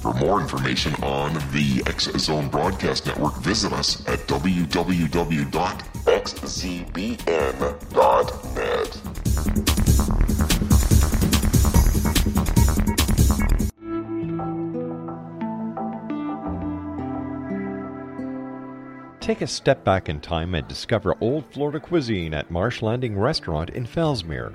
For more information on the X Zone Broadcast Network, visit us at www.xzbn.net. Take a step back in time and discover old Florida cuisine at Marsh Landing Restaurant in Fellsmere.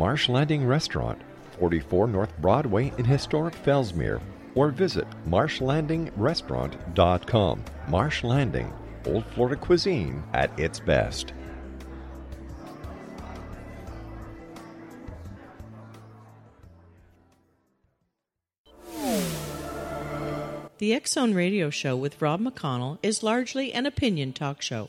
Marsh Landing Restaurant, 44 North Broadway in historic Fellsmere, or visit marshlandingrestaurant.com. Marsh Landing, Old Florida cuisine at its best. The X Zone Radio Show with Rob McConnell is largely an opinion talk show.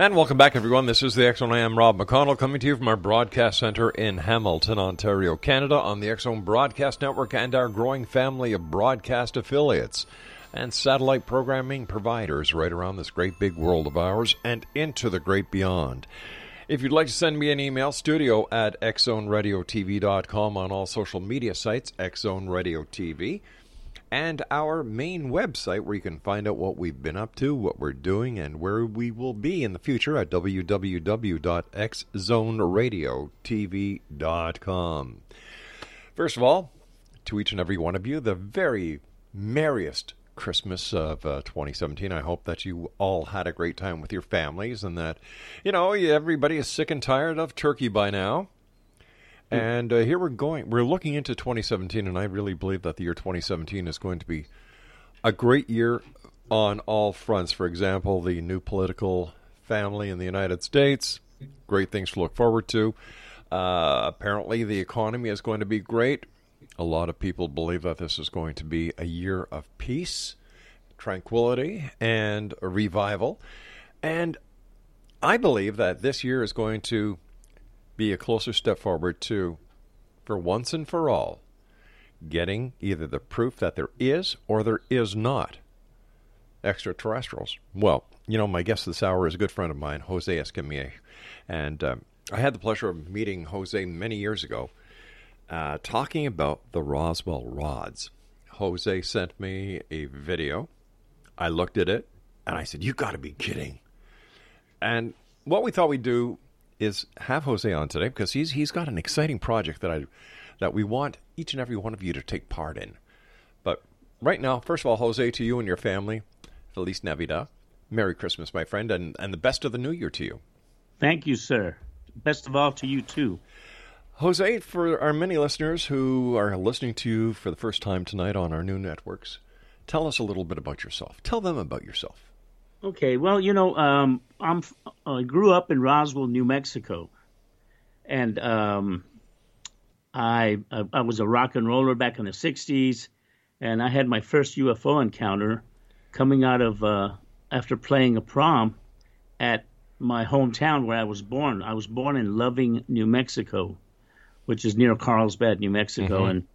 And welcome back, everyone. This is the Zone. I am Rob McConnell coming to you from our broadcast center in Hamilton, Ontario, Canada, on the Zone Broadcast Network and our growing family of broadcast affiliates and satellite programming providers right around this great big world of ours and into the great beyond. If you'd like to send me an email, studio at xzoneradiotv.com on all social media sites, Xzone Radio TV and our main website where you can find out what we've been up to, what we're doing, and where we will be in the future at www.xzoneradiotv.com. First of all, to each and every one of you, the very merriest Christmas of uh, 2017. I hope that you all had a great time with your families and that, you know, everybody is sick and tired of turkey by now. And uh, here we're going. We're looking into 2017, and I really believe that the year 2017 is going to be a great year on all fronts. For example, the new political family in the United States, great things to look forward to. Uh, apparently, the economy is going to be great. A lot of people believe that this is going to be a year of peace, tranquility, and revival. And I believe that this year is going to be a closer step forward to, for once and for all, getting either the proof that there is or there is not extraterrestrials. Well, you know, my guest this hour is a good friend of mine, Jose Escamilla. And um, I had the pleasure of meeting Jose many years ago, uh, talking about the Roswell rods. Jose sent me a video. I looked at it and I said, You got to be kidding. And what we thought we'd do is have Jose on today because he's he's got an exciting project that I that we want each and every one of you to take part in. But right now, first of all, Jose, to you and your family, Feliz Navidad. Merry Christmas, my friend, and, and the best of the new year to you. Thank you, sir. Best of all to you, too. Jose, for our many listeners who are listening to you for the first time tonight on our new networks, tell us a little bit about yourself. Tell them about yourself. Okay, well, you know, um, I'm I grew up in Roswell, New Mexico, and um, I, I I was a rock and roller back in the '60s, and I had my first UFO encounter coming out of uh, after playing a prom at my hometown where I was born. I was born in Loving, New Mexico, which is near Carlsbad, New Mexico, Mhm. and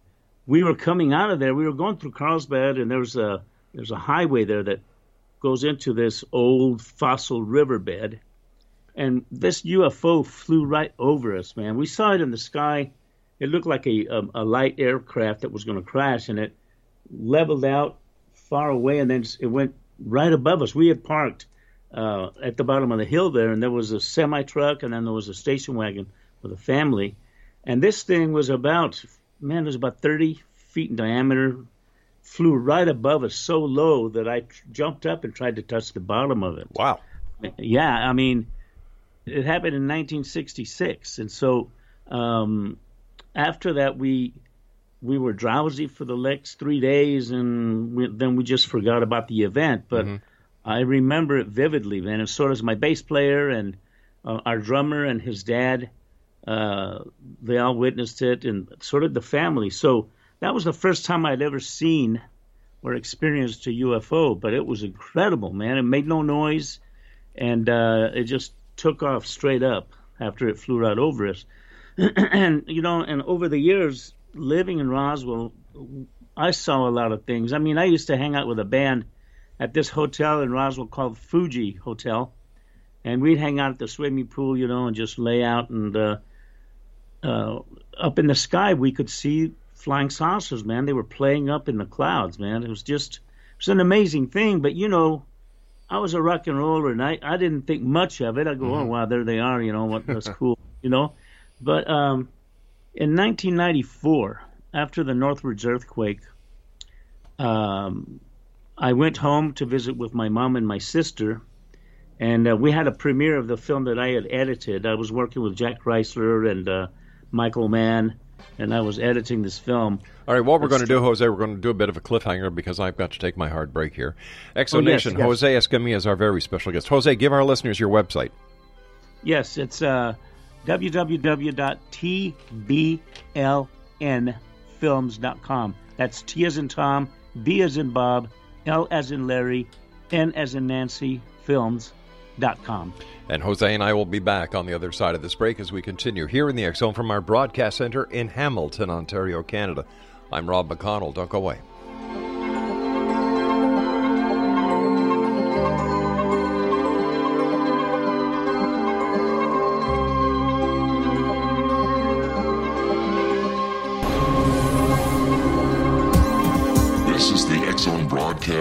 we were coming out of there. We were going through Carlsbad, and there's a there's a highway there that goes into this old fossil riverbed, and this UFO flew right over us. Man, we saw it in the sky. It looked like a a, a light aircraft that was going to crash, and it leveled out far away, and then it went right above us. We had parked uh, at the bottom of the hill there, and there was a semi truck, and then there was a station wagon with a family, and this thing was about man, it was about 30 feet in diameter. Flew right above us so low that I tr- jumped up and tried to touch the bottom of it. Wow. Yeah, I mean, it happened in 1966, and so um, after that we we were drowsy for the next three days, and we, then we just forgot about the event. But I remember it vividly, man. And so does my bass player and uh, our drummer and his dad. Uh, they all witnessed it, and sort of the family. So that was the first time I'd ever seen or experienced a UFO. But it was incredible, man. It made no noise, and uh, it just took off straight up after it flew right over us. and you know, and over the years living in Roswell, I saw a lot of things. I mean, I used to hang out with a band at this hotel in Roswell called Fuji Hotel, and we'd hang out at the swimming pool, you know, and just lay out. And uh, uh, up in the sky, we could see flying saucers. Man, they were playing up in the clouds. Man, it was just it was an amazing thing. But you know, I was a rock and roller, and I, I didn't think much of it. I go, oh wow, there they are. You know what? That's cool. You know, but um, in 1994, after the Northridge earthquake, um, I went home to visit with my mom and my sister, and uh, we had a premiere of the film that I had edited. I was working with Jack Chrysler and uh, Michael Mann, and I was editing this film. All right, what we're going to do, Jose, we're going to do a bit of a cliffhanger because I've got to take my hard break here. Exo Oh, yes, yes. Jose Escamilla is our very special guest. Jose, give our listeners your website. Yes, it's uh, www.tblnfilms.com. That's T as in Tom, B as in Bob, L as in Larry, N as in Nancy, films.com. And Jose and I will be back on the other side of this break as we continue here in the Zone from our broadcast center in Hamilton, Ontario, Canada. I'm Rob McConnell. Don't go away.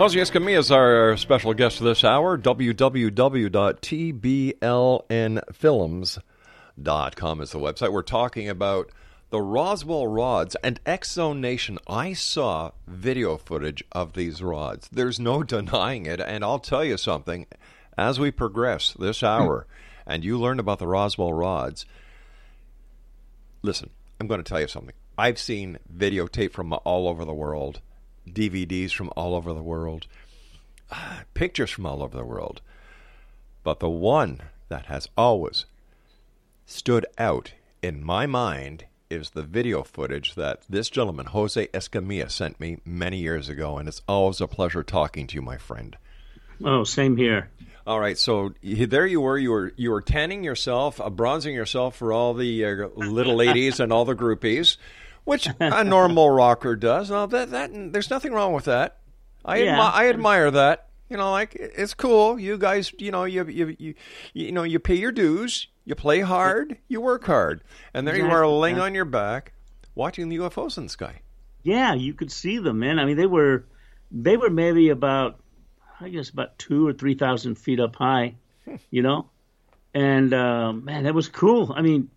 Jose Escamilla is our special guest this hour. www.tblnfilms.com is the website. We're talking about the Roswell rods and X Zone Nation. I saw video footage of these rods. There's no denying it. And I'll tell you something as we progress this hour hmm. and you learn about the Roswell rods, listen, I'm going to tell you something. I've seen videotape from all over the world DVDs from all over the world, pictures from all over the world. But the one that has always stood out in my mind is the video footage that this gentleman, Jose Escamilla, sent me many years ago, and it's always a pleasure talking to you, my friend. Oh, same here. All right, so there you were. You were you were tanning yourself, uh, bronzing yourself for all the uh, little ladies and all the groupies which a normal rocker does. No, that that there's nothing wrong with that. I yeah. admi- I admire that. You know, like it's cool. You guys, you know, you you you you know, you pay your dues, you play hard, you work hard, and there exactly. you are laying on your back, watching the UFOs in the sky. Yeah, you could see them, man. I mean, they were they were maybe about I guess about two or three thousand feet up high, you know, and uh, man, that was cool. I mean,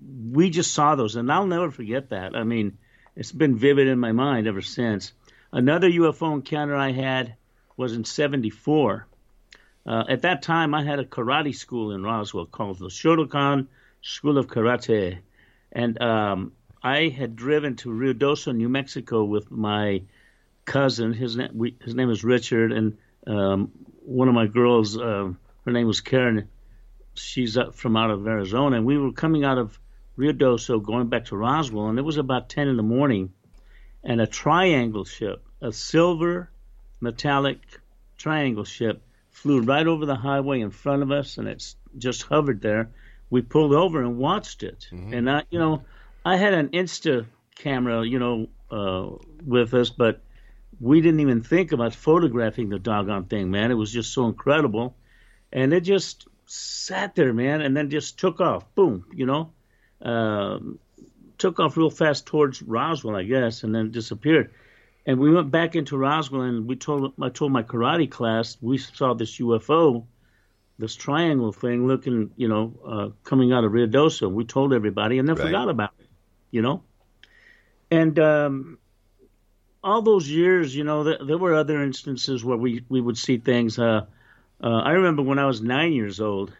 we just saw those, and I'll never forget that. I mean, it's been vivid in my mind ever since. Another UFO encounter I had was in '74. Uh, at that time, I had a karate school in Roswell called the Shotokan School of Karate, and um, I had driven to Rio Ruidoso, New Mexico, with my cousin. His name his name is Richard, and um, one of my girls, uh, her name was Karen. She's up from out of Arizona, and we were coming out of Ruidoso going back to Roswell, and it was about 10 in the morning, and a triangle ship, a silver metallic triangle ship, flew right over the highway in front of us, and it just hovered there. We pulled over and watched it, mm-hmm. and I, you know, I had an Insta camera, you know, uh, with us, but we didn't even think about photographing the doggone thing, man. It was just so incredible, and it just sat there, man, and then just took off, boom, you know um, took off real fast towards Roswell, I guess, and then disappeared. And we went back into Roswell, and we told I told my karate class we saw this UFO, this triangle thing looking, you know, uh, coming out of Ruidoso. We told everybody, and then right. forgot about it, you know. And um, all those years, you know, th- there were other instances where we we would see things. Uh, Uh, I remember when I was nine years old,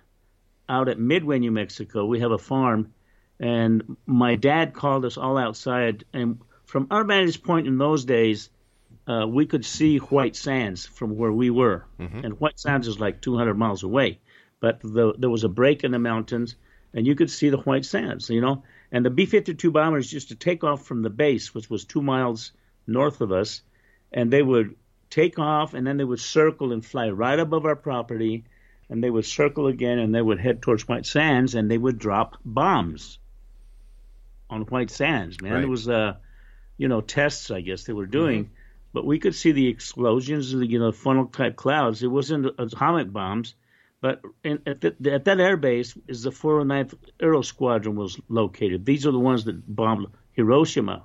out at Midway, New Mexico, we have a farm, and my dad called us all outside. And from our vantage point in those days, uh, we could see White Sands from where we were, Mm-hmm. and White Sands is like 200 miles away. But the, there was a break in the mountains, and you could see the White Sands, you know. And the B-52 bombers used to take off from the base, which was two miles north of us, and they would take off, and then they would circle and fly right above our property, and they would circle again, and they would head towards White Sands, and they would drop bombs on White Sands. Man, Right. it was uh, you know, tests I guess they were doing, but we could see the explosions, the you know, funnel type clouds. It wasn't atomic bombs, but in, at, the, at that air base is the 409th Aero Squadron was located. These are the ones that bombed Hiroshima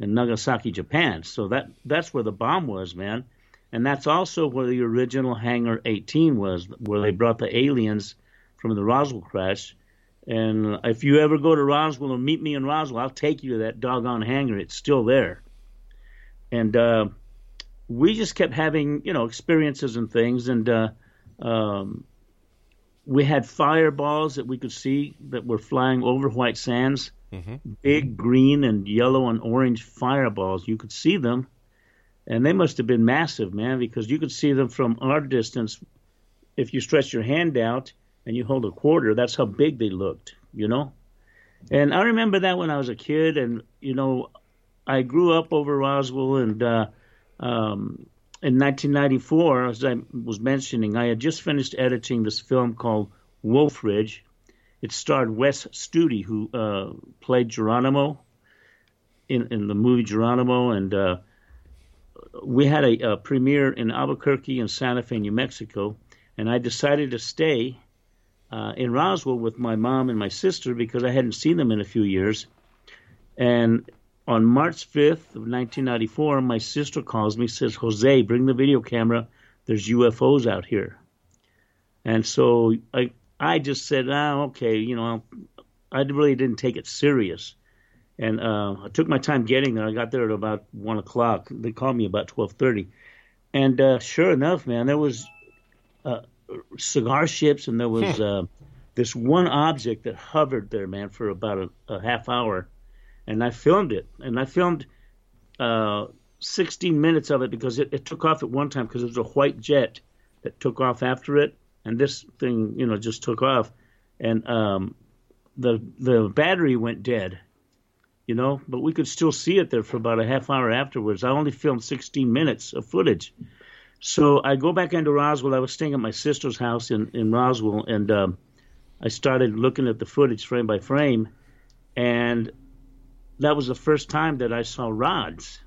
and Nagasaki, Japan. So that that's where the bomb was, man. And that's also where the original Hangar 18 was, where they brought the aliens from the Roswell crash. And if you ever go to Roswell or meet me in Roswell, I'll take you to that doggone hangar. It's still there. And uh, we just kept having, you know, experiences and things. And uh, um, we had fireballs that we could see that were flying over White Sands big green and yellow and orange fireballs. You could see them, and they must have been massive, man, because you could see them from our distance. If you stretch your hand out and you hold a quarter, that's how big they looked, you know. And I remember that when I was a kid, and you know, I grew up over Roswell, and uh, um, in 1994, as I was mentioning, I had just finished editing this film called Wolf Ridge. It starred Wes Studi, who uh, played Geronimo in, in the movie Geronimo, and uh, we had a, a premiere in Albuquerque and Santa Fe, New Mexico, and I decided to stay uh, in Roswell with my mom and my sister because I hadn't seen them in a few years. And on March 5th of 1994, my sister calls me, says, Jose, bring the video camera. There's UFOs out here. And so I, I just said, ah, okay, you know, I really didn't take it serious. And uh, I took my time getting there. I got there at about one o'clock. They called me about twelve thirty, and uh, sure enough, man, there was uh, cigar ships, and there was uh, this one object that hovered there, man, for about a, a half hour, and I filmed it, and I filmed uh, 16 minutes of it because it, it took off at one time because it was a white jet that took off after it, and this thing, you know, just took off, and um, the the battery went dead, you know, but we could still see it there for about a half hour afterwards. I only filmed 16 minutes of footage. So I go back into Roswell. I was staying at my sister's house in, in Roswell, and um, I started looking at the footage frame by frame, and that was the first time that I saw rods.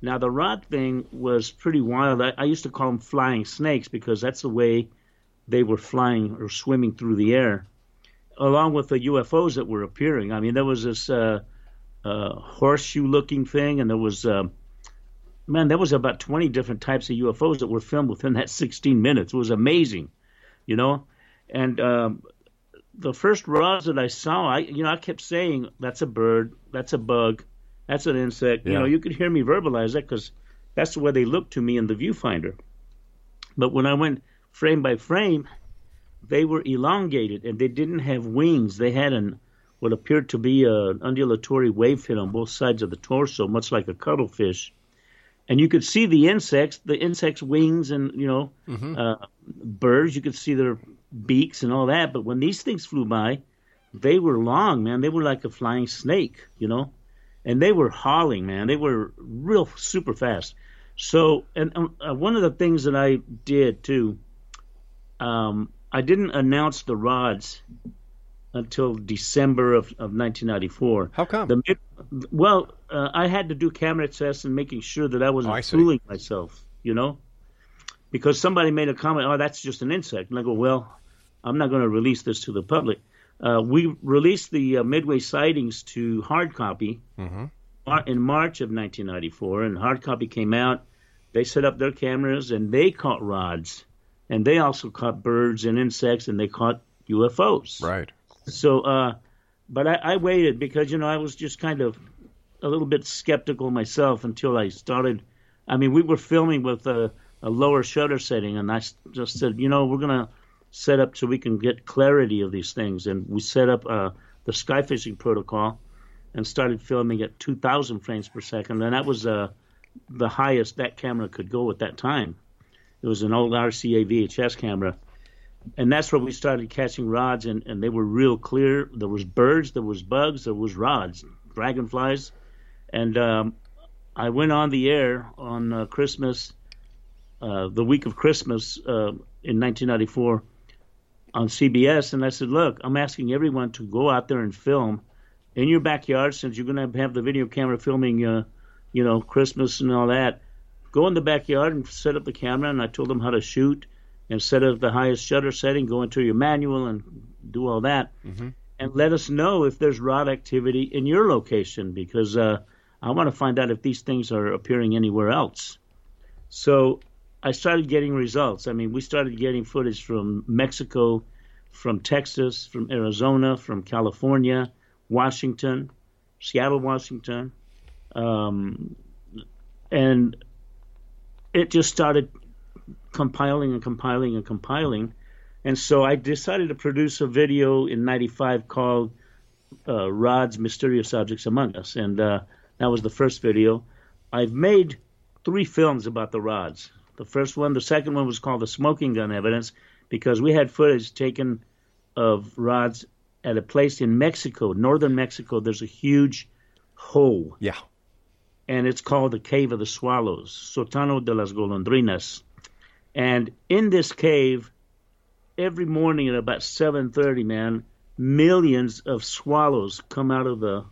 Now the rod thing was pretty wild. I, I used to call them flying snakes because that's the way they were flying or swimming through the air, along with the UFOs that were appearing. I mean, there was this uh, uh, horseshoe-looking thing, and there was. Uh, man, there was about 20 different types of UFOs that were filmed within that 16 minutes. It was amazing, you know. And um, the first rods that I saw, I you know, I kept saying that's a bird, that's a bug, that's an insect. You know, you could hear me verbalize that because that's the way they looked to me in the viewfinder. But when I went frame by frame, they were elongated and they didn't have wings. They had an what appeared to be an undulatory wave fin on both sides of the torso, much like a cuttlefish and you could see the insects, the insects' wings, and you know, uh, birds. You could see their beaks and all that. But when these things flew by, they were long, man. They were like a flying snake, you know, and they were hauling, man. They were real super fast. So, and um, uh, one of the things that I did too, um, I didn't announce the rods until December of, of 1994. How come? The well, uh, I had to do camera tests and making sure that I wasn't Oh, I fooling myself, you know, because somebody made a comment, "Oh, that's just an insect," and I go, "Well, I'm not going to release this to the public." Uh, we released the uh, Midway sightings to hard copy Mar- in March of 1994, and hard copy came out. They set up their cameras and they caught rods, and they also caught birds and insects, and they caught UFOs. Right. So, uh, but I, I waited because you know I was just kind of a little bit skeptical myself until I started. I mean, we were filming with uh, a lower shutter setting, and I just said, you know, we're gonna set up so we can get clarity of these things, and we set up uh, the sky fishing protocol and started filming at 2,000 frames per second, and that was uh, the highest that camera could go at that time. It was an old RCA VHS camera, and that's where we started catching rods, and, and they were real clear. There was birds, there was bugs, there was rods, dragonflies, and um, I went on the air on uh, Christmas, uh, the week of Christmas uh, in 1994 on CBS, and I said, "Look, I'm asking everyone to go out there and film in your backyard, since you're going to have the video camera filming, uh, you know, Christmas and all that. Go in the backyard and set up the camera." And I told them how to shoot and of the highest shutter setting. Go into your manual and do all that, mm-hmm. and let us know if there's rod activity in your location because uh, I want to find out if these things are appearing anywhere else. So I started getting results. I mean, we started getting footage from Mexico, from Texas, from Arizona, from California, Washington, Seattle, Washington, um, and it just started compiling and compiling and compiling. And so I decided to produce a video in '95 called uh, "Rod's Mysterious Objects Among Us," and uh, that was the first video. I've made three films about the rods. The first one, the second one was called the smoking gun evidence because we had footage taken of rods at a place in Mexico, northern Mexico. There's a huge hole. Yeah. And it's called the Cave of the Swallows, Sotano de las Golondrinas. And in this cave, every morning at about 7:30, man, millions of swallows come out of the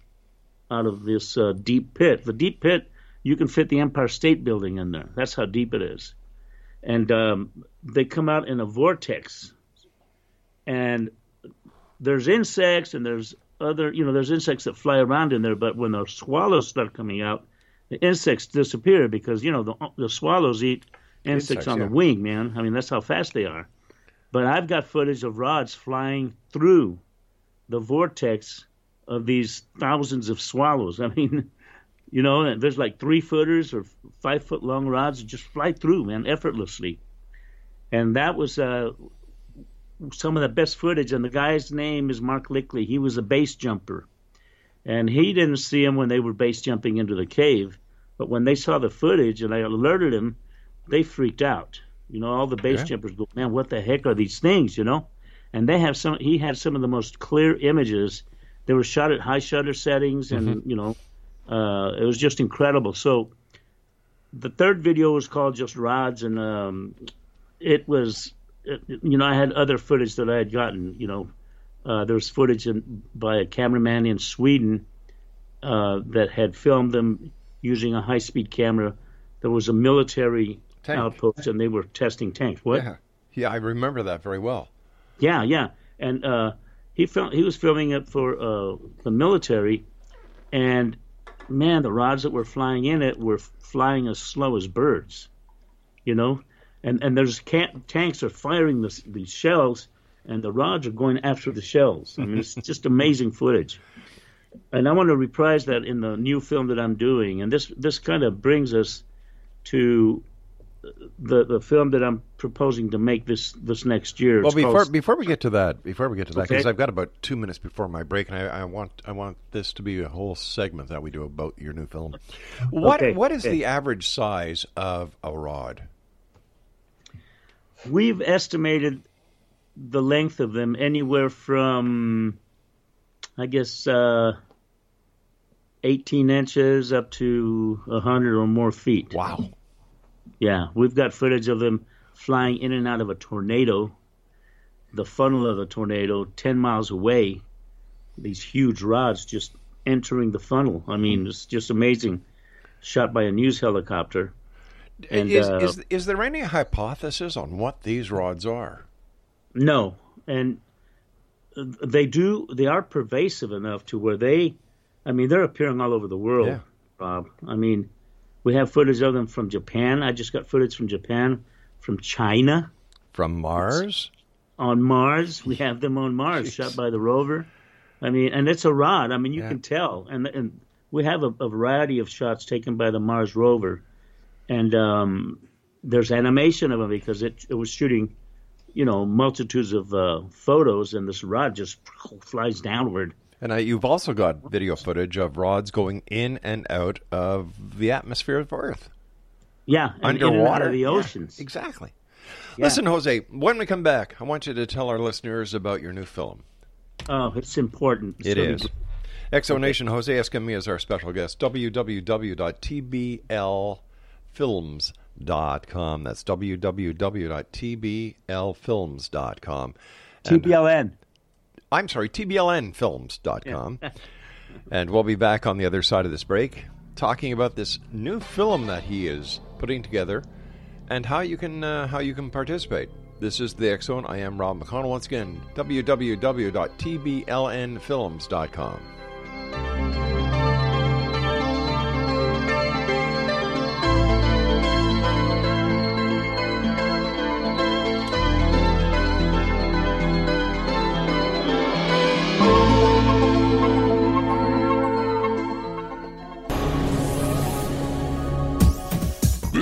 out of this uh, deep pit. The deep pit you can fit the Empire State Building in there. That's how deep it is. And um, they come out in a vortex. And there's insects and there's other, you know, there's insects that fly around in there. But when the swallows start coming out, the insects disappear because, you know, the, the swallows eat insects, on yeah. the wing, man. I mean, that's how fast they are. But I've got footage of rods flying through the vortex of these thousands of swallows. I mean, you know, and there's like three footers or five foot long rods that just fly through, man, effortlessly. And that was uh, some of the best footage. And the guy's name is Mark Lickley. He was a base jumper. And he didn't see them when they were base jumping into the cave. But when they saw the footage and I alerted him, they freaked out. You know, all the base yeah. jumpers go, man, what the heck are these things, you know? And they have some, he had some of the most clear images. They were shot at high shutter settings and, mm-hmm. you know, uh, it was just incredible. So the third video was called just rods, and um, it was, it, you know, I had other footage that I had gotten. You know, uh, there was footage in, by a cameraman in Sweden uh, that had filmed them using a high-speed camera. There was a military Tank. outpost, and they were testing tanks. What? Yeah, yeah, I remember that very well. Yeah, yeah, and uh, he he was filming it for uh, the military, and man, the rods that were flying in it were flying as slow as birds, you know, and and there's can- tanks are firing the, these shells, and the rods are going after the shells. I mean, it's just amazing footage. And I want to reprise that in the new film that I'm doing, and this this kind of brings us to the the film that I'm proposing to make this this next year. Well, before called... before we get to that, before we get to that, because okay. I've got about two minutes before my break, and I, I, want I want this to be a whole segment that we do about your new film. What okay. what is okay. the average size of a rod? We've estimated the length of them anywhere from, I guess, uh, 18 inches up to 100 or more feet. Wow. Yeah, we've got footage of them flying in and out of a tornado, the funnel of the tornado, 10 miles away. These huge rods just entering the funnel. I mean, it's just amazing. Shot by a news helicopter. And, is, uh, is, is there any hypothesis on what these rods are? No, and they do. They are pervasive enough to where they. I mean, they're appearing all over the world, yeah. Rob. I mean, we have footage of them from Japan. I just got footage from Japan, from China. From Mars? On Mars. We have them on Mars, Jeez. shot by the rover. I mean, and it's a rod. I mean, you yeah. can tell. And, and we have a, a, variety of shots taken by the Mars rover. And um, there's animation of them because it, it was shooting, you know, multitudes of uh, photos, and this rod just flies downward. And uh, you've also got video footage of rods going in and out of the atmosphere of Earth. Yeah, underwater, the oceans. Yeah, exactly. Yeah. Listen, Jose, when we come back, I want you to tell our listeners about your new film. Oh, it's important. It's it is. X Zone Nation Jose Escamilla is our special guest. www.tblfilms.com. That's www.tblfilms.com. TBLN. I'm sorry, tblnfilms.com. and we'll be back on the other side of this break talking about this new film that he is putting together and how you can uh, how you can participate. This is the Zone. I am Rob McConnell. Once again, www.tblnfilms.com.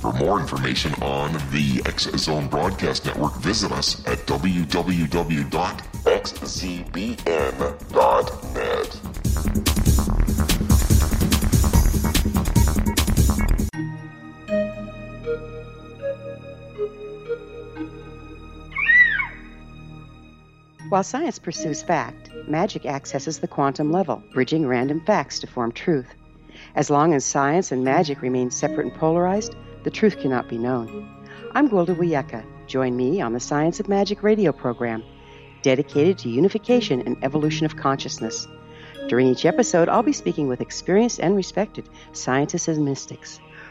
For more information on the X Zone Broadcast Network, visit us at www.xzbn.net. While science pursues fact, magic accesses the quantum level, bridging random facts to form truth. As long as science and magic remain separate and polarized, the truth cannot be known. I'm Gwilda Wiyaka. Join me on the Science of Magic radio program, dedicated to unification and evolution of consciousness. During each episode, I'll be speaking with experienced and respected scientists and mystics.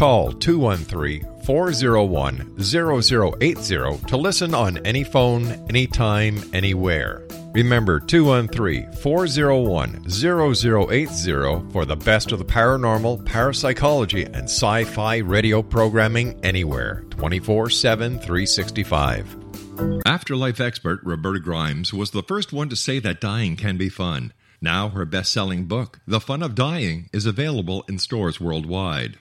Call 213 401 0080 to listen on any phone, anytime, anywhere. Remember 213 401 0080 for the best of the paranormal, parapsychology, and sci fi radio programming anywhere 24 7 365. Afterlife expert Roberta Grimes was the first one to say that dying can be fun. Now, her best selling book, The Fun of Dying, is available in stores worldwide.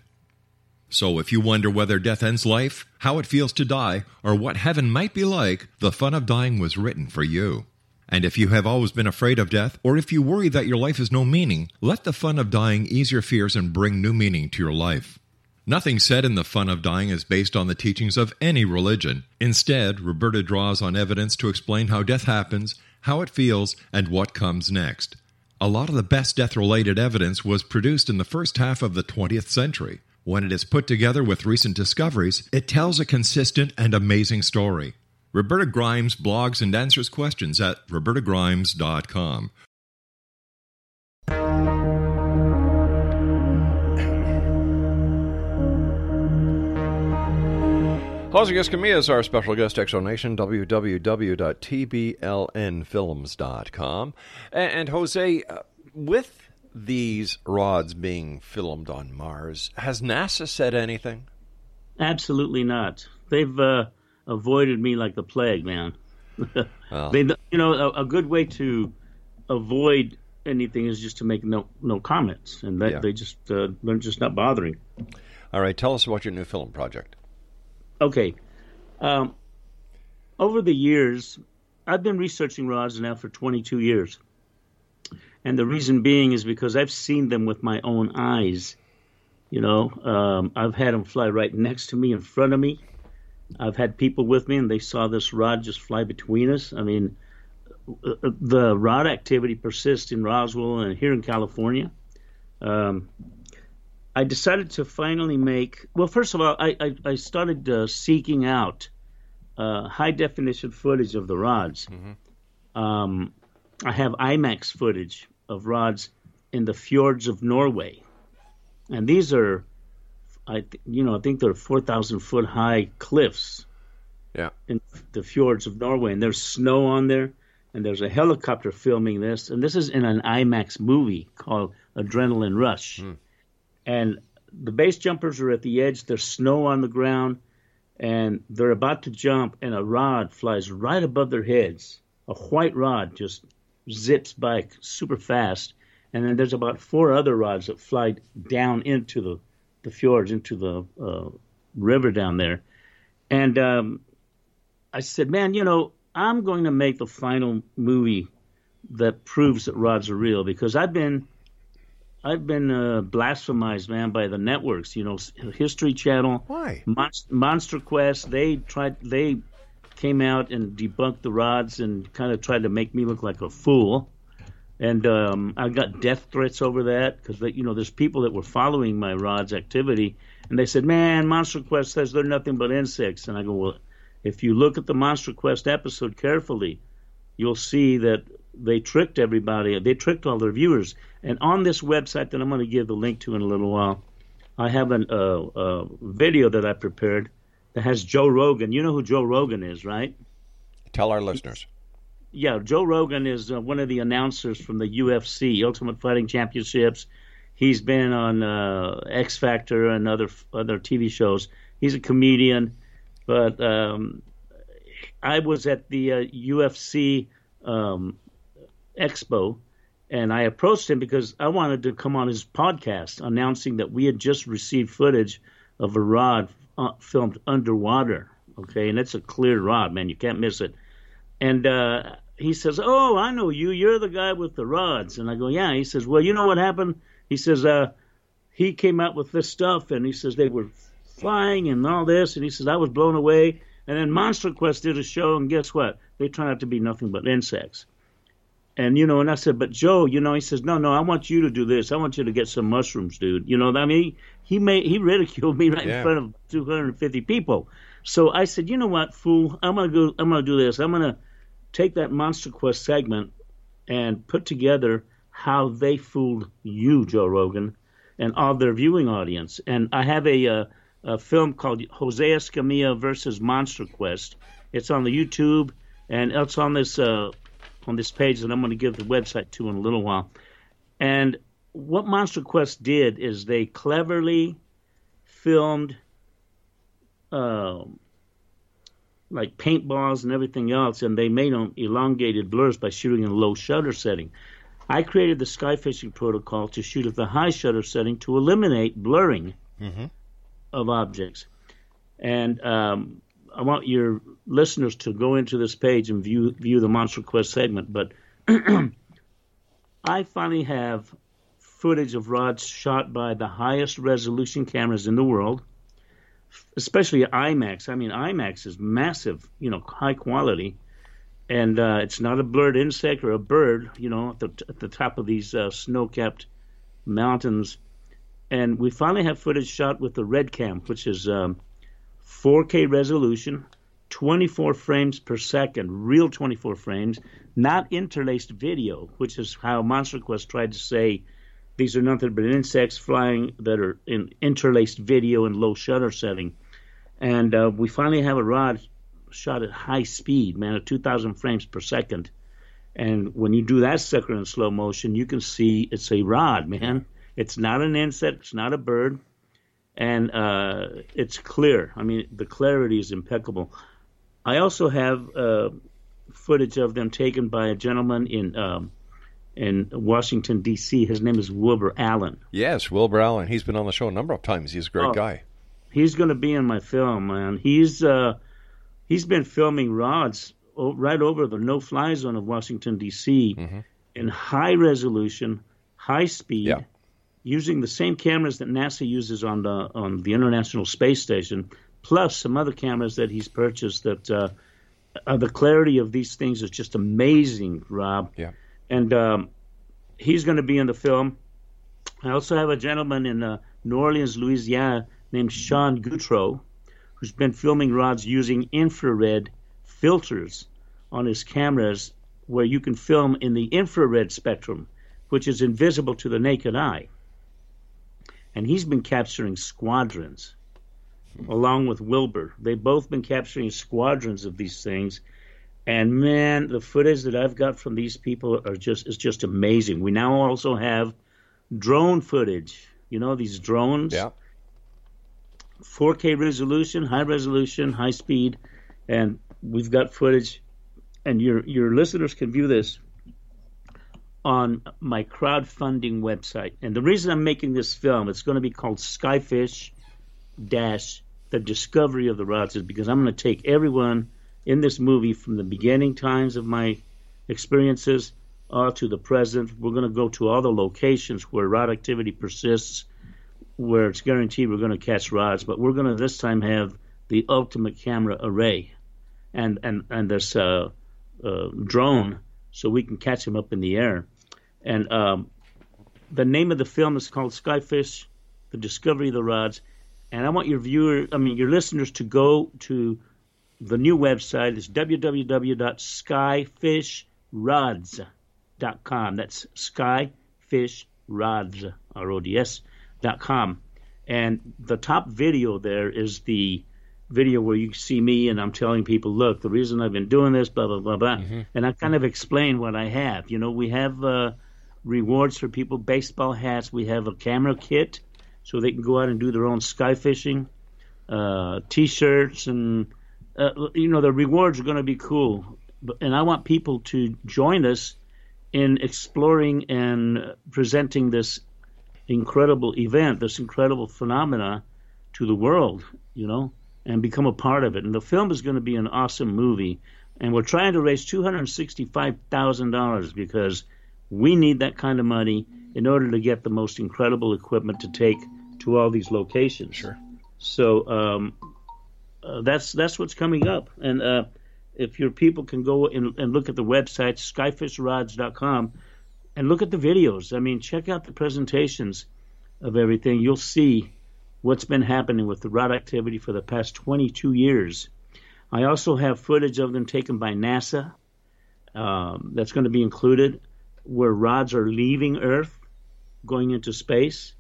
So, if you wonder whether death ends life, how it feels to die, or what heaven might be like, The Fun of Dying was written for you. And if you have always been afraid of death, or if you worry that your life has no meaning, let The Fun of Dying ease your fears and bring new meaning to your life. Nothing said in The Fun of Dying is based on the teachings of any religion. Instead, Roberta draws on evidence to explain how death happens, how it feels, and what comes next. A lot of the best death related evidence was produced in the first half of the 20th century. When it is put together with recent discoveries, it tells a consistent and amazing story. Roberta Grimes blogs and answers questions at robertagrimes.com. Jose Escamilla is our special guest, X Zone Nation, www.tblnfilms.com. And, and Jose, uh, with these rods being filmed on Mars, has NASA said anything? Absolutely not. They've uh, avoided me like the plague, man. Well. they, you know, a, a, good way to avoid anything is just to make no no comments, and that Yeah. they just uh, they're just not bothering. All right, tell us about your new film project. Okay. Um, over the years, I've been researching rods now for 22 years. And the reason being is because I've seen them with my own eyes. You know, um, I've had them fly right next to me, in front of me. I've had people with me and they saw this rod just fly between us. I mean, uh, uh, the rod activity persists in Roswell and here in California. Um, I decided to finally make. Well, first of all, I I, I started uh, seeking out uh, high definition footage of the rods. Um, I have IMAX footage of rods in the fjords of Norway, and these are, I th- you know, I think they're four thousand foot high cliffs. Yeah. in the fjords of Norway, and there's snow on there, and there's a helicopter filming this, and this is in an IMAX movie called Adrenaline Rush, hmm. and the base jumpers are at the edge. There's snow on the ground, and they're about to jump, and a rod flies right above their heads. A white rod just zips by super fast, and then there's about four other rods that fly down into the the fjords, into the uh, river down there, and um, I said, man, you know, I'm going to make the final movie that proves that rods are real because I've been I've been uh, blasphemized, man, by the networks. You know, History Channel, Why? Monst- Monster Quest. They tried. They came out and debunked the rods and kind of tried to make me look like a fool. And um, I got death threats over that because you know there's people that were following my rods activity, and they said, "Man, Monster Quest says they're nothing but insects." And I go, "Well, if you look at the Monster Quest episode carefully, you'll see that they tricked everybody. They tricked all their viewers. And on this website that I'm going to give the link to in a little while, I have an, uh, a video that I prepared that has Joe Rogan. You know who Joe Rogan is, right? Tell our listeners. Yeah, Joe Rogan is uh, one of the announcers from the UFC, Ultimate Fighting Championships. He's been on uh, X Factor and other other TV shows. He's a comedian, but um, I was at the uh, UFC um, Expo, and I approached him because I wanted to come on his podcast, announcing that we had just received footage of a rod uh, filmed underwater. Okay, and it's a clear rod, man. You can't miss it. And uh, he says, "Oh, I know you. You're the guy with the rods." And I go, "Yeah." He says, "Well, you know what happened?" He says, uh, "He came out with this stuff, and he says they were flying and all this, and he says I was blown away." And then Monster Quest did a show, and guess what? They turned out to be nothing but insects. And you know, and I said, "But Joe, you know," he says, "No, no, I want you to do this. I want you to get some mushrooms, dude." You know, I mean, he, made he ridiculed me right Yeah. in front of 250 people. So I said, "You know what, fool? I'm gonna go. I'm gonna do this. I'm gonna." take that Monster Quest segment and put together how they fooled you, Joe Rogan, and all their viewing audience. And I have a, uh, a film called Jose Escamilla versus Monster Quest. It's on the YouTube and it's on this uh, on this page that I'm going to give the website to in a little while. And what Monster Quest did is they cleverly filmed. Um, like paintballs and everything else, and they made them elongated blurs by shooting in a low shutter setting. I created the sky fishing protocol to shoot at the high shutter setting to eliminate blurring of objects. And um, I want your listeners to go into this page and view view the Monster Quest segment. But I finally have footage of rods shot by the highest resolution cameras in the world, especially IMAX. I mean, IMAX is massive, you know, high quality, and uh, it's not a blurred insect or a bird, you know, at the, at the top of these uh, snow-capped mountains. And we finally have footage shot with the Red Cam, which is um, 4K resolution, 24 frames per second, real 24 frames, not interlaced video, which is how Monster Quest tried to say these are nothing but insects flying that are in interlaced video and low shutter setting. And uh, we finally have a rod shot at high speed, man, at 2,000 frames per second. And when you do that sucker in slow motion, you can see it's a rod, man. It's not an insect, it's not a bird, and uh, it's clear. I mean, the clarity is impeccable. I also have uh, footage of them taken by a gentleman in um, in Washington D.C. His name is Wilbur Allen. Yes, Wilbur Allen. He's been on the show a number of times. He's a great Oh, guy. He's going to be in my film, man. He's uh, he's been filming rods right over the no-fly zone of Washington D.C. in high resolution, high speed, using the same cameras that NASA uses on the on the International Space Station, plus some other cameras that he's purchased. That uh, uh, the clarity of these things is just amazing, Rob. Yeah. And um, he's going to be in the film. I also have a gentleman in uh, New Orleans, Louisiana, named Sean Goutreau, who's been filming rods using infrared filters on his cameras, where you can film in the infrared spectrum, which is invisible to the naked eye. And he's been capturing squadrons, along with Wilbur. They've both been capturing squadrons of these things. And man, the footage that I've got from these people are just is just amazing. We now also have drone footage. You know these drones. Yeah. 4K resolution, high resolution, high speed, and we've got footage. And your your listeners can view this on my crowdfunding website. And the reason I'm making this film, it's going to be called Skyfish Dash: The Discovery of the Rods, is because I'm going to take everyone in this movie from the beginning times of my experiences uh, to the present. We're going to go to all the locations where rod activity persists, where it's guaranteed we're going to catch rods. But we're going to this time have the ultimate camera array, and and and this uh, uh, drone, so we can catch them up in the air. And um, the name of the film is called Skyfish: The Discovery of the Rods. And I want your viewer, I mean your listeners, to go to the new website is www.skyfishrods.com. That's skyfishrods, R-O-D-S, dot com. And the top video there is the video where you see me and I'm telling people, look, the reason I've been doing this, blah, blah, blah, blah. And I kind of explain what I have. You know, we have uh, rewards for people, baseball hats. We have a camera kit so they can go out and do their own sky fishing, uh, T-shirts, and uh, you know the rewards are going to be cool. And I want people to join us in exploring and presenting this incredible event, this incredible phenomena to the world. You know, and become a part of it. And the film is going to be an awesome movie. And we're trying to raise two hundred sixty-five thousand dollars because we need that kind of money in order to get the most incredible equipment to take to all these locations. Sure. So um, uh, that's that's what's coming up. And uh, if your people can go and, and look at the website skyfishrods.com and look at the videos. I mean, check out the presentations of everything. You'll see what's been happening with the rod activity for the past 22 years. I also have footage of them taken by NASA. Um, that's going to be included, where rods are leaving Earth, going into space,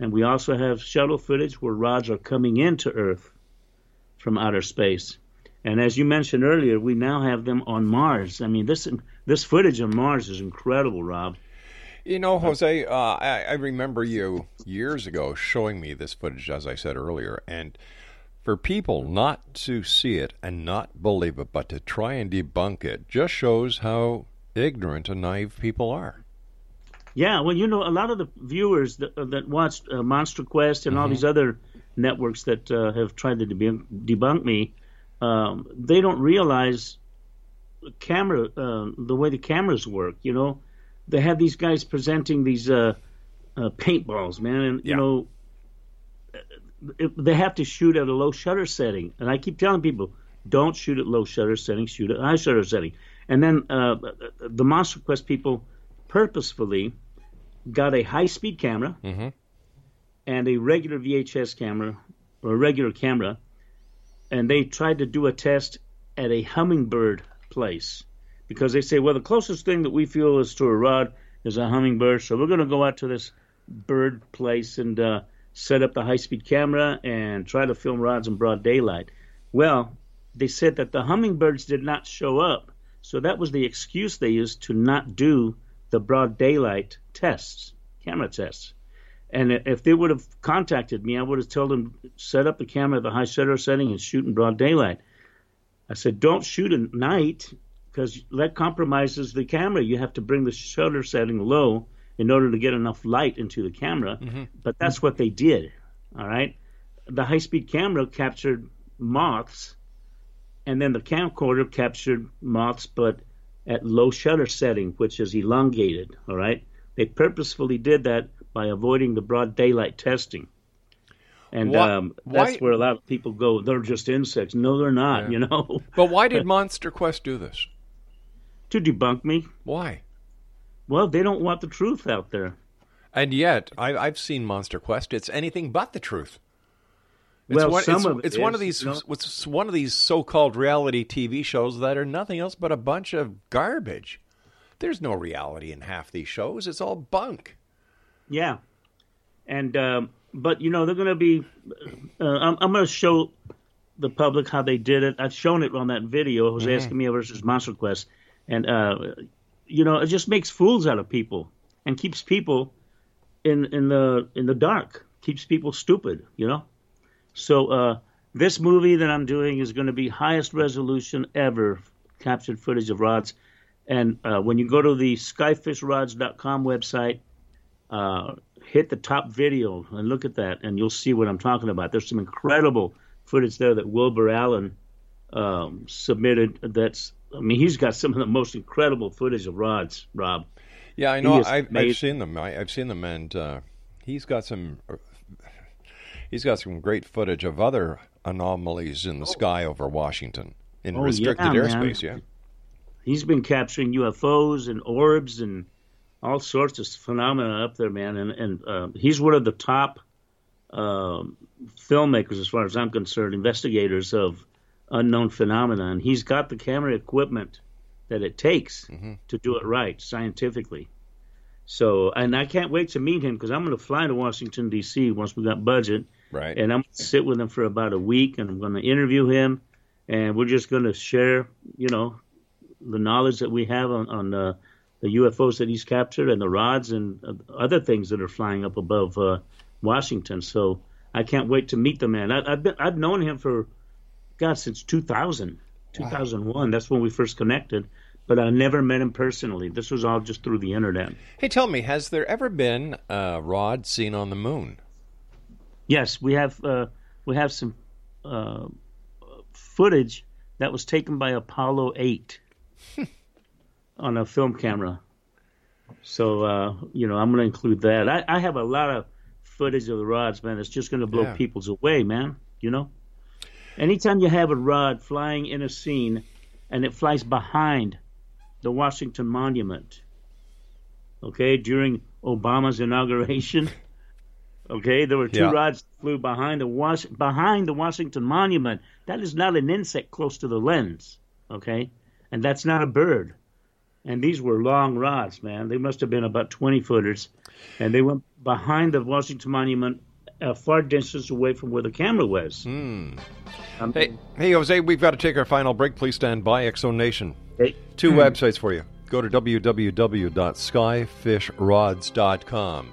and we also have shuttle footage where rods are coming into Earth from outer space. And as you mentioned earlier, we now have them on Mars. I mean, this this footage on Mars is incredible, Rob. You know, Jose, uh, I, I remember you years ago showing me this footage, as I said earlier, and for people not to see it and not believe it, but to try and debunk it, just shows how ignorant and naive people are. Yeah, well, you know, a lot of the viewers that, that watched uh, Monster Quest and all Mhm. these other networks that uh, have tried to debunk, debunk me, um, they don't realize the camera, uh, the way the cameras work. You know, they have these guys presenting these uh, uh, paintballs, man, and you know it, they have to shoot at a low shutter setting. And I keep telling people, don't shoot at low shutter setting, shoot at high shutter setting. And then uh, the Monster Quest people purposefully got a high speed camera Mm-hmm. And a regular VHS camera or a regular camera, and they tried to do a test at a hummingbird place because they say, well, the closest thing that we feel is to a rod is a hummingbird, so we're going to go out to this bird place and uh, set up the high speed camera and try to film rods in broad daylight. Well, they said that the hummingbirds did not show up, so that was the excuse they used to not do the broad daylight tests, camera tests. And if they would have contacted me, I would have told them set up the camera at the high shutter setting and shoot in broad daylight. I said don't shoot at night because that compromises the camera. You have to bring the shutter setting low in order to get enough light into the camera. Mm-hmm. But that's what they did. All right. The high speed camera captured moths, and then the camcorder captured moths, but at low shutter setting, which is elongated. All right. They purposefully did that by avoiding the broad daylight testing. And Why- um, that's why- where a lot of people go. They're just insects. No, they're not. You know. But why did Monster Quest do this? to debunk me. Why? Well, they don't want the truth out there. And yet, I, I've seen Monster Quest. It's anything but the truth. It's Well, one, some it's, of it it's one of these. you know. It's one of these so-called reality TV shows that are nothing else but a bunch of garbage. There's no reality in half these shows. It's all bunk. Yeah, and um, but you know they're going to be. Uh, I'm, I'm going to show the public how they did it. I've shown it on that video, Jose Mhm. Escamilla versus Monster Quest, and uh, you know it just makes fools out of people and keeps people in in the in the dark. Keeps people stupid. You know. So uh, this movie that I'm doing is going to be highest resolution ever captured footage of rods. And uh, when you go to the skyfishrods.com website, uh, hit the top video and look at that, and you'll see what I'm talking about. There's some incredible footage there that Wilbur Allen um, submitted. That's, I mean, he's got some of the most incredible footage of rods, Rob. Yeah, I know. I've, I've seen them. I, I've seen them, and uh, he's got some. He's got some great footage of other anomalies in the sky over Washington in Oh, restricted yeah, airspace. man. Yeah. He's been capturing UFOs and orbs and all sorts of phenomena up there, man. And and uh, he's one of the top um, filmmakers, as far as I'm concerned, investigators of unknown phenomena. And he's got the camera equipment that it takes to do it right scientifically. So, and I can't wait to meet him because I'm going to fly to Washington D.C. once we got budget, Right. and I'm going to sit with him for about a week, and I'm going to interview him, and we're just going to share, you know, the knowledge that we have on, on uh, the UFOs that he's captured and the rods and uh, other things that are flying up above uh, Washington. So I can't wait to meet the man. I, I've been, I've known him for God since 2000, 2001. That's when we first connected. But I never met him personally. This was all just through the internet. Hey, tell me, has there ever been a rod seen on the moon? Yes, we have uh, we have some uh, footage that was taken by Apollo Eight on a film camera. So uh, you know, I'm going to include that. I, I have a lot of footage of the rods, man. It's just going to blow Yeah. people's away, man. You know, anytime you have a rod flying in a scene and it flies behind the Washington Monument, okay, during Obama's inauguration. Okay, there were two Yeah. rods that flew behind the Was- behind the Washington Monument. That is not an insect close to the lens. Okay, and that's not a bird. And these were long rods, man. They must have been about twenty footers, and they went behind the Washington Monument, a far distance away from where the camera was. Hmm. Um, Hey, hey, Jose, we've got to take our final break. Please stand by. X Zone Nation. Two Hmm. websites for you. Go to www.skyfishrods.com.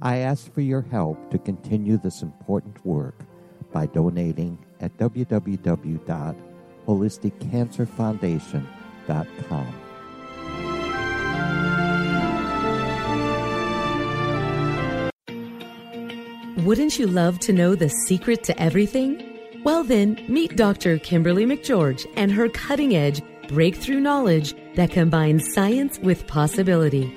I ask for your help to continue this important work by donating at www.holisticcancerfoundation.com. Wouldn't you love to know the secret to everything? Well, then, meet Dr. Kimberly McGeorge and her cutting edge breakthrough knowledge that combines science with possibility.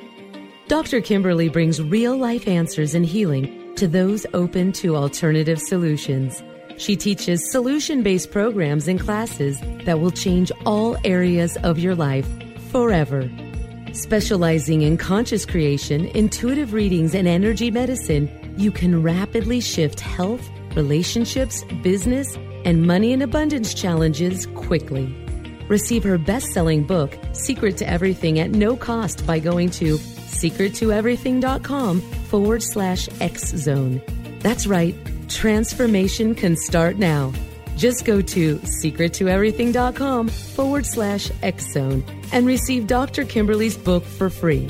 Dr. Kimberly brings real life answers and healing to those open to alternative solutions. She teaches solution based programs and classes that will change all areas of your life forever. Specializing in conscious creation, intuitive readings, and energy medicine, you can rapidly shift health, relationships, business, and money and abundance challenges quickly. Receive her best selling book, Secret to Everything, at no cost by going to secrettoeverything.com forward slash X Zone. That's right, transformation can start now. Just go to secrettoeverything.com forward slash X Zone and receive Dr. Kimberly's book for free.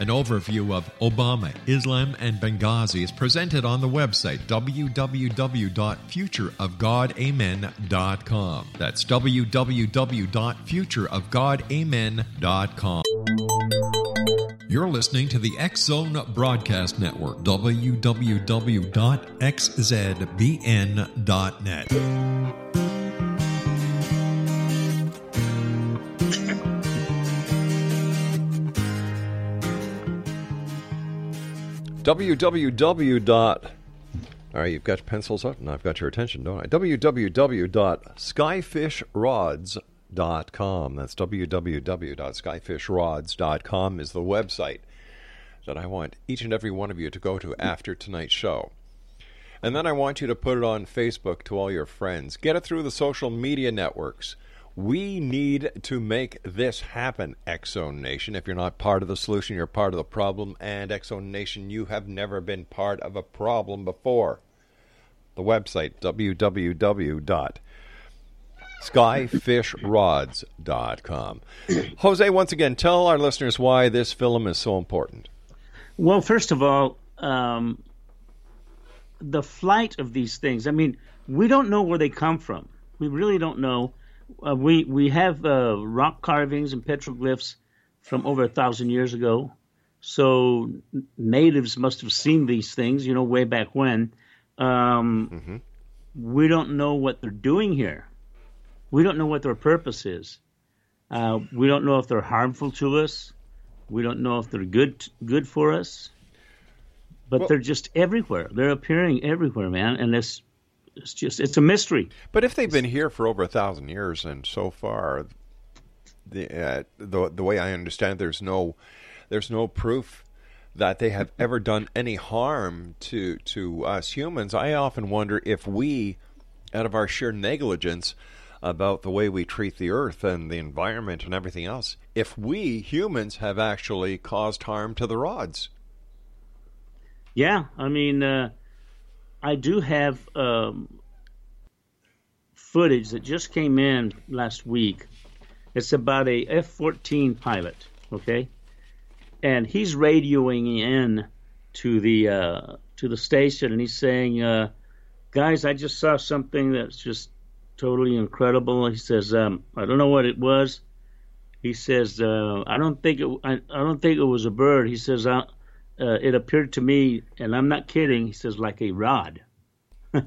An overview of Obama, Islam, and Benghazi is presented on the website www.futureofgodamen.com. That's www.futureofgodamen.com. You're listening to the X Zone Broadcast Network, www.xzbn.net. www. dot. All right, you've got your pencils up, and I've got your attention, don't I? www.skyfishrods.com. That's www.skyfishrods.com is the website that I want each and every one of you to go to after tonight's show. And then I want you to put it on Facebook to all your friends. Get it through the social media networks. We need to make this happen, X Zone Nation. If you're not part of the solution, you're part of the problem. And X Zone Nation, you have never been part of a problem before. The website, www.skyfishrods.com. Jose, once again, tell our listeners why this film is so important. Well, first of all, um, the flight of these things. I mean, we don't know where they come from. We really don't know. Uh, we we have uh, rock carvings and petroglyphs from over a thousand years ago. So natives must have seen these things, you know, way back when. Um, mm-hmm. We don't know what they're doing here. We don't know what their purpose is. Uh, we don't know if they're harmful to us. We don't know if they're good good for us. But well, they're just everywhere. They're appearing everywhere, man. And it's it's just it's a mystery. But if they've been here for over a thousand years, and so far, the uh, the the way I understand, there's no there's no proof that they have ever done any harm to to us humans. I often wonder if we, out of our sheer negligence about the way we treat the earth and the environment and everything else, if we humans have actually caused harm to the rods. Yeah, I mean, uh, I do have um, footage that just came in last week. It's about a F-14 pilot, okay, and he's radioing in to the uh, to the station, and he's saying, uh, "Guys, I just saw something that's just totally incredible." He says, um, "I don't know what it was." He says, uh, "I don't think it. I, I, don't think it was a bird." He says, uh, "It appeared to me, and I'm not kidding." He says, "like a rod."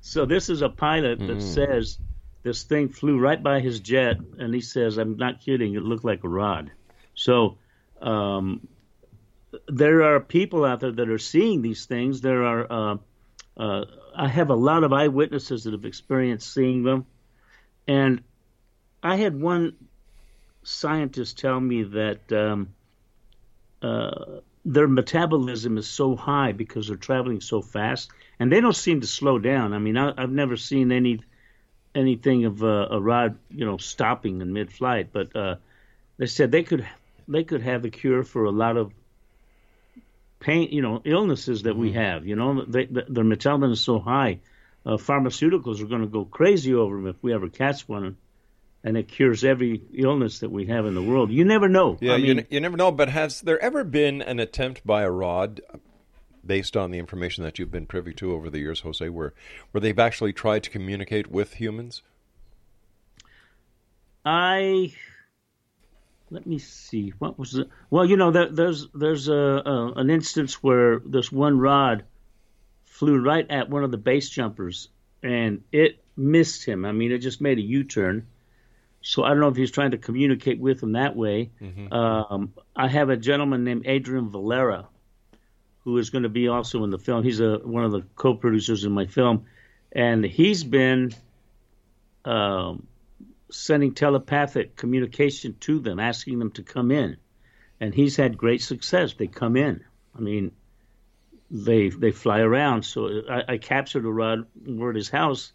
so this is a pilot that mm. says this thing flew right by his jet, and he says, "I'm not kidding. It looked like a rod." So um, there are people out there that are seeing these things. There are. Uh, uh, I have a lot of eyewitnesses that have experienced seeing them, and I had one scientist tell me that um, uh, their metabolism is so high because they're traveling so fast, and they don't seem to slow down. I mean, I, have never seen any anything of uh, a rod, you know, stopping in mid-flight. But uh, they said they could they could have a cure for a lot of pain, you know, illnesses that mm-hmm. we have. You know, they, their metabolism is so high. Uh, pharmaceuticals are going to go crazy over them if we ever catch one and it cures every illness that we have in the world. You never know. Yeah, I mean, you, you never know. But has there ever been an attempt by a rod, based on the information that you've been privy to over the years, Jose, where where they've actually tried to communicate with humans? I let me see. What was it? Well, you know, there, there's there's a, a, an instance where this one rod flew right at one of the base jumpers, and it missed him. I mean, it just made a U-turn so I don't know if he's trying to communicate with them that way. Mm-hmm. Um, I have a gentleman named Adrian Valera, who is going to be also in the film. He's a, one of the co-producers in my film, and he's been um, sending telepathic communication to them, asking them to come in, and he's had great success. They come in. I mean, they they fly around. So I, I captured a rod. We're at his house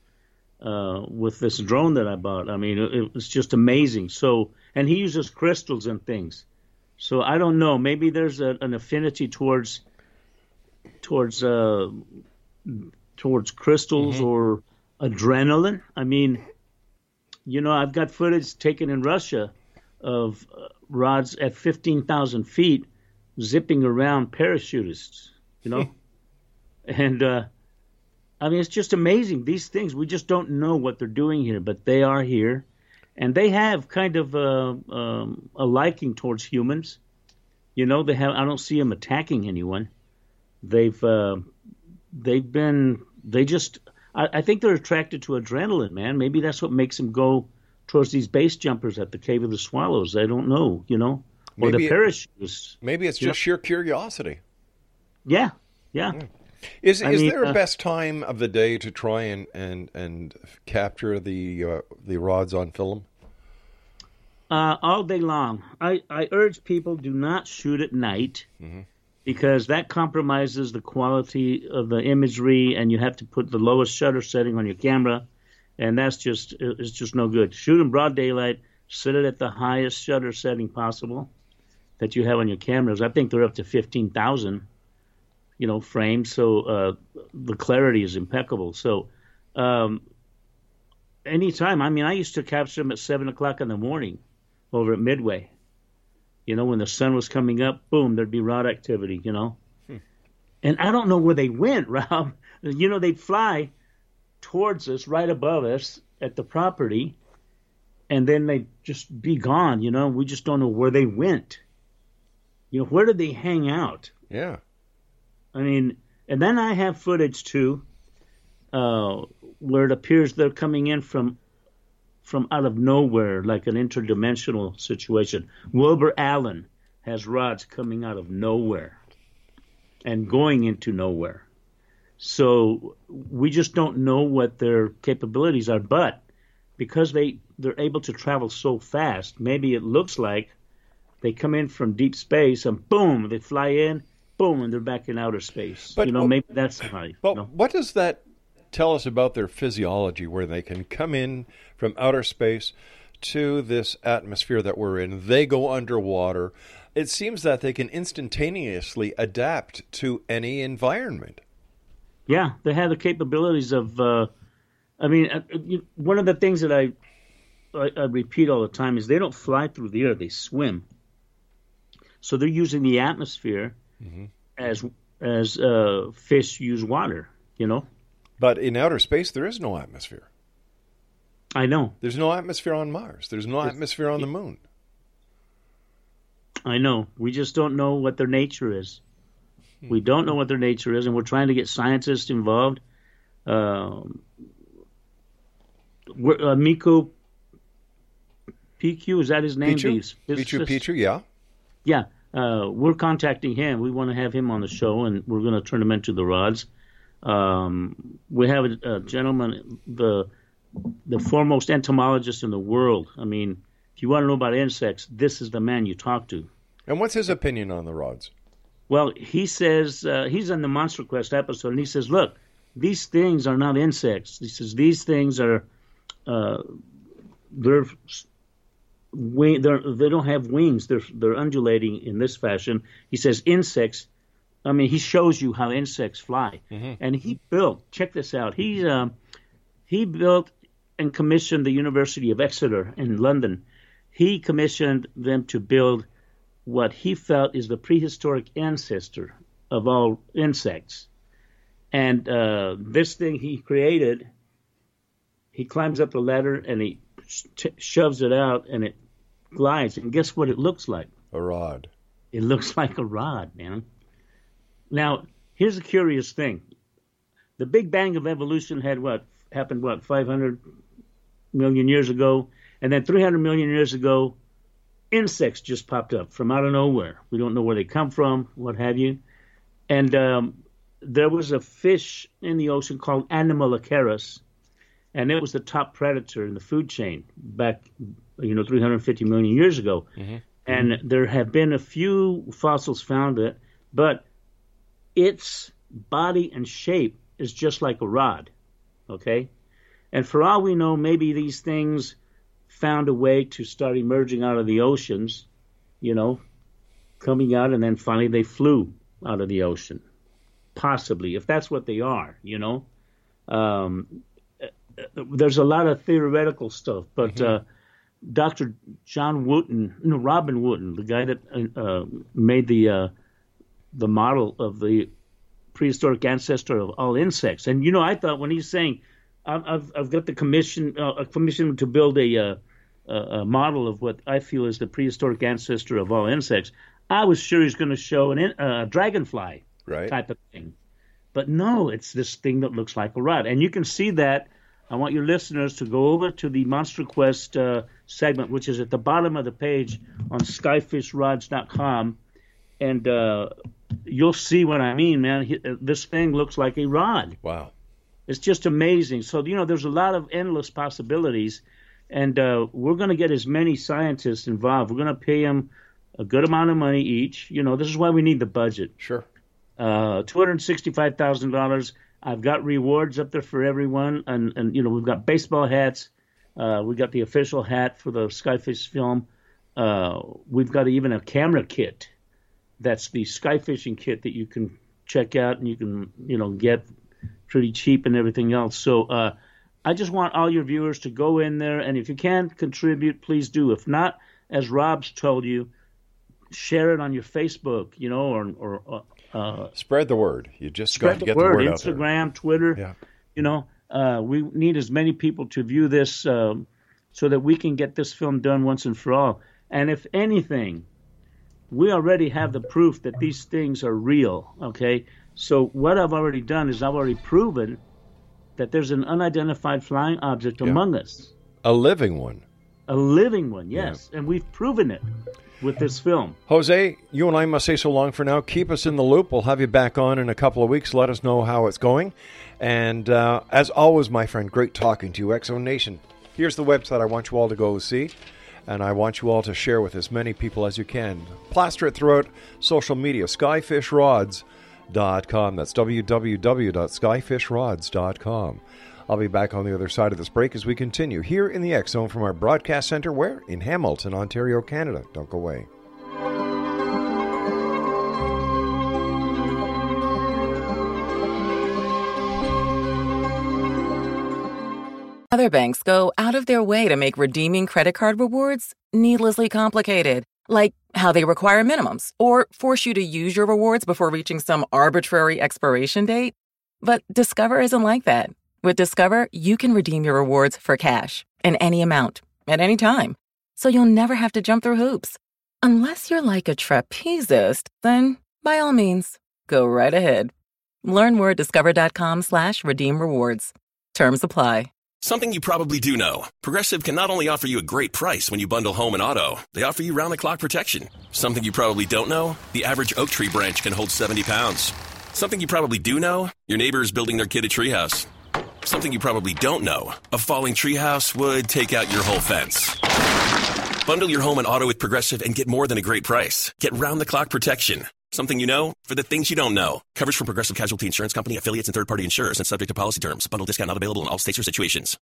uh, with this drone that I bought. I mean, it, it was just amazing. So, and he uses crystals and things. So I don't know. Maybe there's a, an affinity towards towards uh, towards crystals mm-hmm. or adrenaline. I mean, you know, I've got footage taken in Russia of uh, rods at fifteen thousand feet zipping around parachutists. You know, and uh, I mean, it's just amazing. These things, we just don't know what they're doing here, but they are here. And they have kind of a, um, a liking towards humans. You know, they have. I don't see them attacking anyone. They've uh, they've been they just. I, I think they're attracted to adrenaline, man. Maybe that's what makes them go towards these base jumpers at the Cave of the Swallows. I don't know. You know, or maybe the parachutists. Maybe it's just know? sheer curiosity. Yeah, yeah. yeah. Is I is mean, there a uh, best time of the day to try and and and capture the uh, the rods on film? Uh, all day long. I, I urge people do not shoot at night mm-hmm. because that compromises the quality of the imagery, and you have to put the lowest shutter setting on your camera, and that's just it's just no good. Shoot in broad daylight. Set it at the highest shutter setting possible that you have on your cameras. I think they're up to fifteen thousand, you know, frames. So uh, the clarity is impeccable. So um, anytime. I mean, I used to capture them at seven o'clock in the morning over at Midway. You know, when the sun was coming up, boom, there'd be rod activity. You know, hmm. and I don't know where they went, Rob. You know, they'd fly towards us, right above us at the property, and then they'd just be gone. You know, we just don't know where they went. You know, where did they hang out? Yeah. I mean, and then I have footage too, uh, where it appears they're coming in from from out of nowhere, like an interdimensional situation. Wilbur Allen has rods coming out of nowhere and going into nowhere. So we just don't know what their capabilities are, but because they they're able to travel so fast, maybe it looks like they come in from deep space and boom, they fly in, boom, and they're back in outer space. But, you know, maybe that's how. But you know? what does that tell us about their physiology, where they can come in from outer space to this atmosphere that we're in. They go underwater. It seems that they can instantaneously adapt to any environment. Yeah, they have the capabilities of. Uh, I mean, uh, one of the things that I, I, I repeat all the time is they don't fly through the air; they swim. So they're using the atmosphere mm-hmm. as as uh, fish use water. You know. But in outer space, there is no atmosphere. I know. There's no atmosphere on Mars. There's no atmosphere on the moon. I know. We just don't know what their nature is. Hmm. We don't know what their nature is, and we're trying to get scientists involved. Um, uh, Miko PQ, is that his name? Pichu? Pichu, Pichu, yeah. Yeah. Uh, we're contacting him. We want to have him on the show, and we're going to turn him into the rods. Um, we have a, a, gentleman, the the foremost entomologist in the world. I mean, if you want to know about insects, this is the man you talk to. And what's his opinion on the rods? Well, he says uh, he's in the Monster Quest episode, and he says, "Look, these things are not insects. He says these things are uh, they're." Wing, they're, they don't have wings. They're they're undulating in this fashion. He says insects I mean, he shows you how insects fly, mm-hmm. and he built. Check this out. He um, he built and commissioned the University of Exeter in London. He commissioned them to build what he felt is the prehistoric ancestor of all insects. And uh, this thing he created, he climbs up the ladder and he sh- shoves it out and it glides. And guess what it looks like? A rod. It looks like a rod, man. Now, here's a curious thing. The Big Bang of evolution had what happened what 500 million years ago, and then 300 million years ago, insects just popped up from out of nowhere. We don't know where they come from, what have you. And um, there was a fish in the ocean called Anomalocaris, and it was the top predator in the food chain back, you know, 350 million years ago. Mm-hmm. And mm-hmm. there have been a few fossils found it, but its body and shape is just like a rod. Okay? And for all we know, maybe these things found a way to start emerging out of the oceans, you know, coming out, and then finally they flew out of the ocean. Possibly, if that's what they are, you know. Um, there's a lot of theoretical stuff, but mm-hmm. uh, Dr. John Wootton, no, Robin Wootton, the guy that uh, made the uh, the model of the prehistoric ancestor of all insects. And you know, I thought when he's saying, "I've I've got the commission uh, a commission to build a, uh, a model of what I feel is the prehistoric ancestor of all insects," I was sure he's going to show an, uh, a dragonfly right. type of thing. But no, it's this thing that looks like a rod, and you can see that. I want your listeners to go over to the Monster Quest uh, segment, which is at the bottom of the page on skyfishrods.com, and uh, you'll see what I mean, man. This thing looks like a rod. Wow. It's just amazing. So, you know, there's a lot of endless possibilities. And uh, we're going to get as many scientists involved. We're going to pay them a good amount of money each. You know, this is why we need the budget. Sure. Uh, $265,000. I've got rewards up there for everyone, and and you know we've got baseball hats. Uh, we got the official hat for the Skyfish film. Uh, we've got even a camera kit. That's the skyfishing kit that you can check out and you can you know get pretty cheap and everything else. So uh, I just want all your viewers to go in there, and if you can contribute, please do. If not, as Rob's told you, share it on your Facebook, you know, or or uh, spread the word. You just got to get word. the word out. Instagram, out Twitter. Yeah. You know, uh, we need as many people to view this um, so that we can get this film done once and for all. And if anything, we already have the proof that these things are real. Okay, so what I've already done is I've already proven that there's an unidentified flying object among us. A living one. A living one. Yes, and we've proven it with this film. Jose, you and I must say so long for now. Keep us in the loop. We'll have you back on in a couple of weeks. Let us know how it's going. And uh, as always, my friend, great talking to you, X Zone Nation. Here's the website I want you all to go see, and I want you all to share with as many people as you can. Plaster it throughout social media. Skyfishrods.com. That's www.skyfishrods.com. I'll be back on the other side of this break as we continue here in the X Zone from our broadcast center, where? In Hamilton, Ontario, Canada. Don't go away. Other banks go out of their way to make redeeming credit card rewards needlessly complicated, like how they require minimums or force you to use your rewards before reaching some arbitrary expiration date. But Discover isn't like that. With Discover, you can redeem your rewards for cash in any amount at any time, so you'll never have to jump through hoops. Unless you're like a trapezist, then by all means, go right ahead. Learn more at discover.com slash redeem rewards. Terms apply. Something you probably do know. Progressive can not only offer you a great price when you bundle home and auto, they offer you round the clock protection. Something you probably don't know the average oak tree branch can hold 70 pounds. Something you probably do know your neighbor is building their kid a treehouse. Something you probably don't know a falling treehouse would take out your whole fence. Bundle your home and auto with Progressive and get more than a great price. Get round the clock protection. Something you know for the things you don't know. Coverage from Progressive Casualty Insurance Company, affiliates, and third party insurers and subject to policy terms. Bundle discount not available in all states or situations.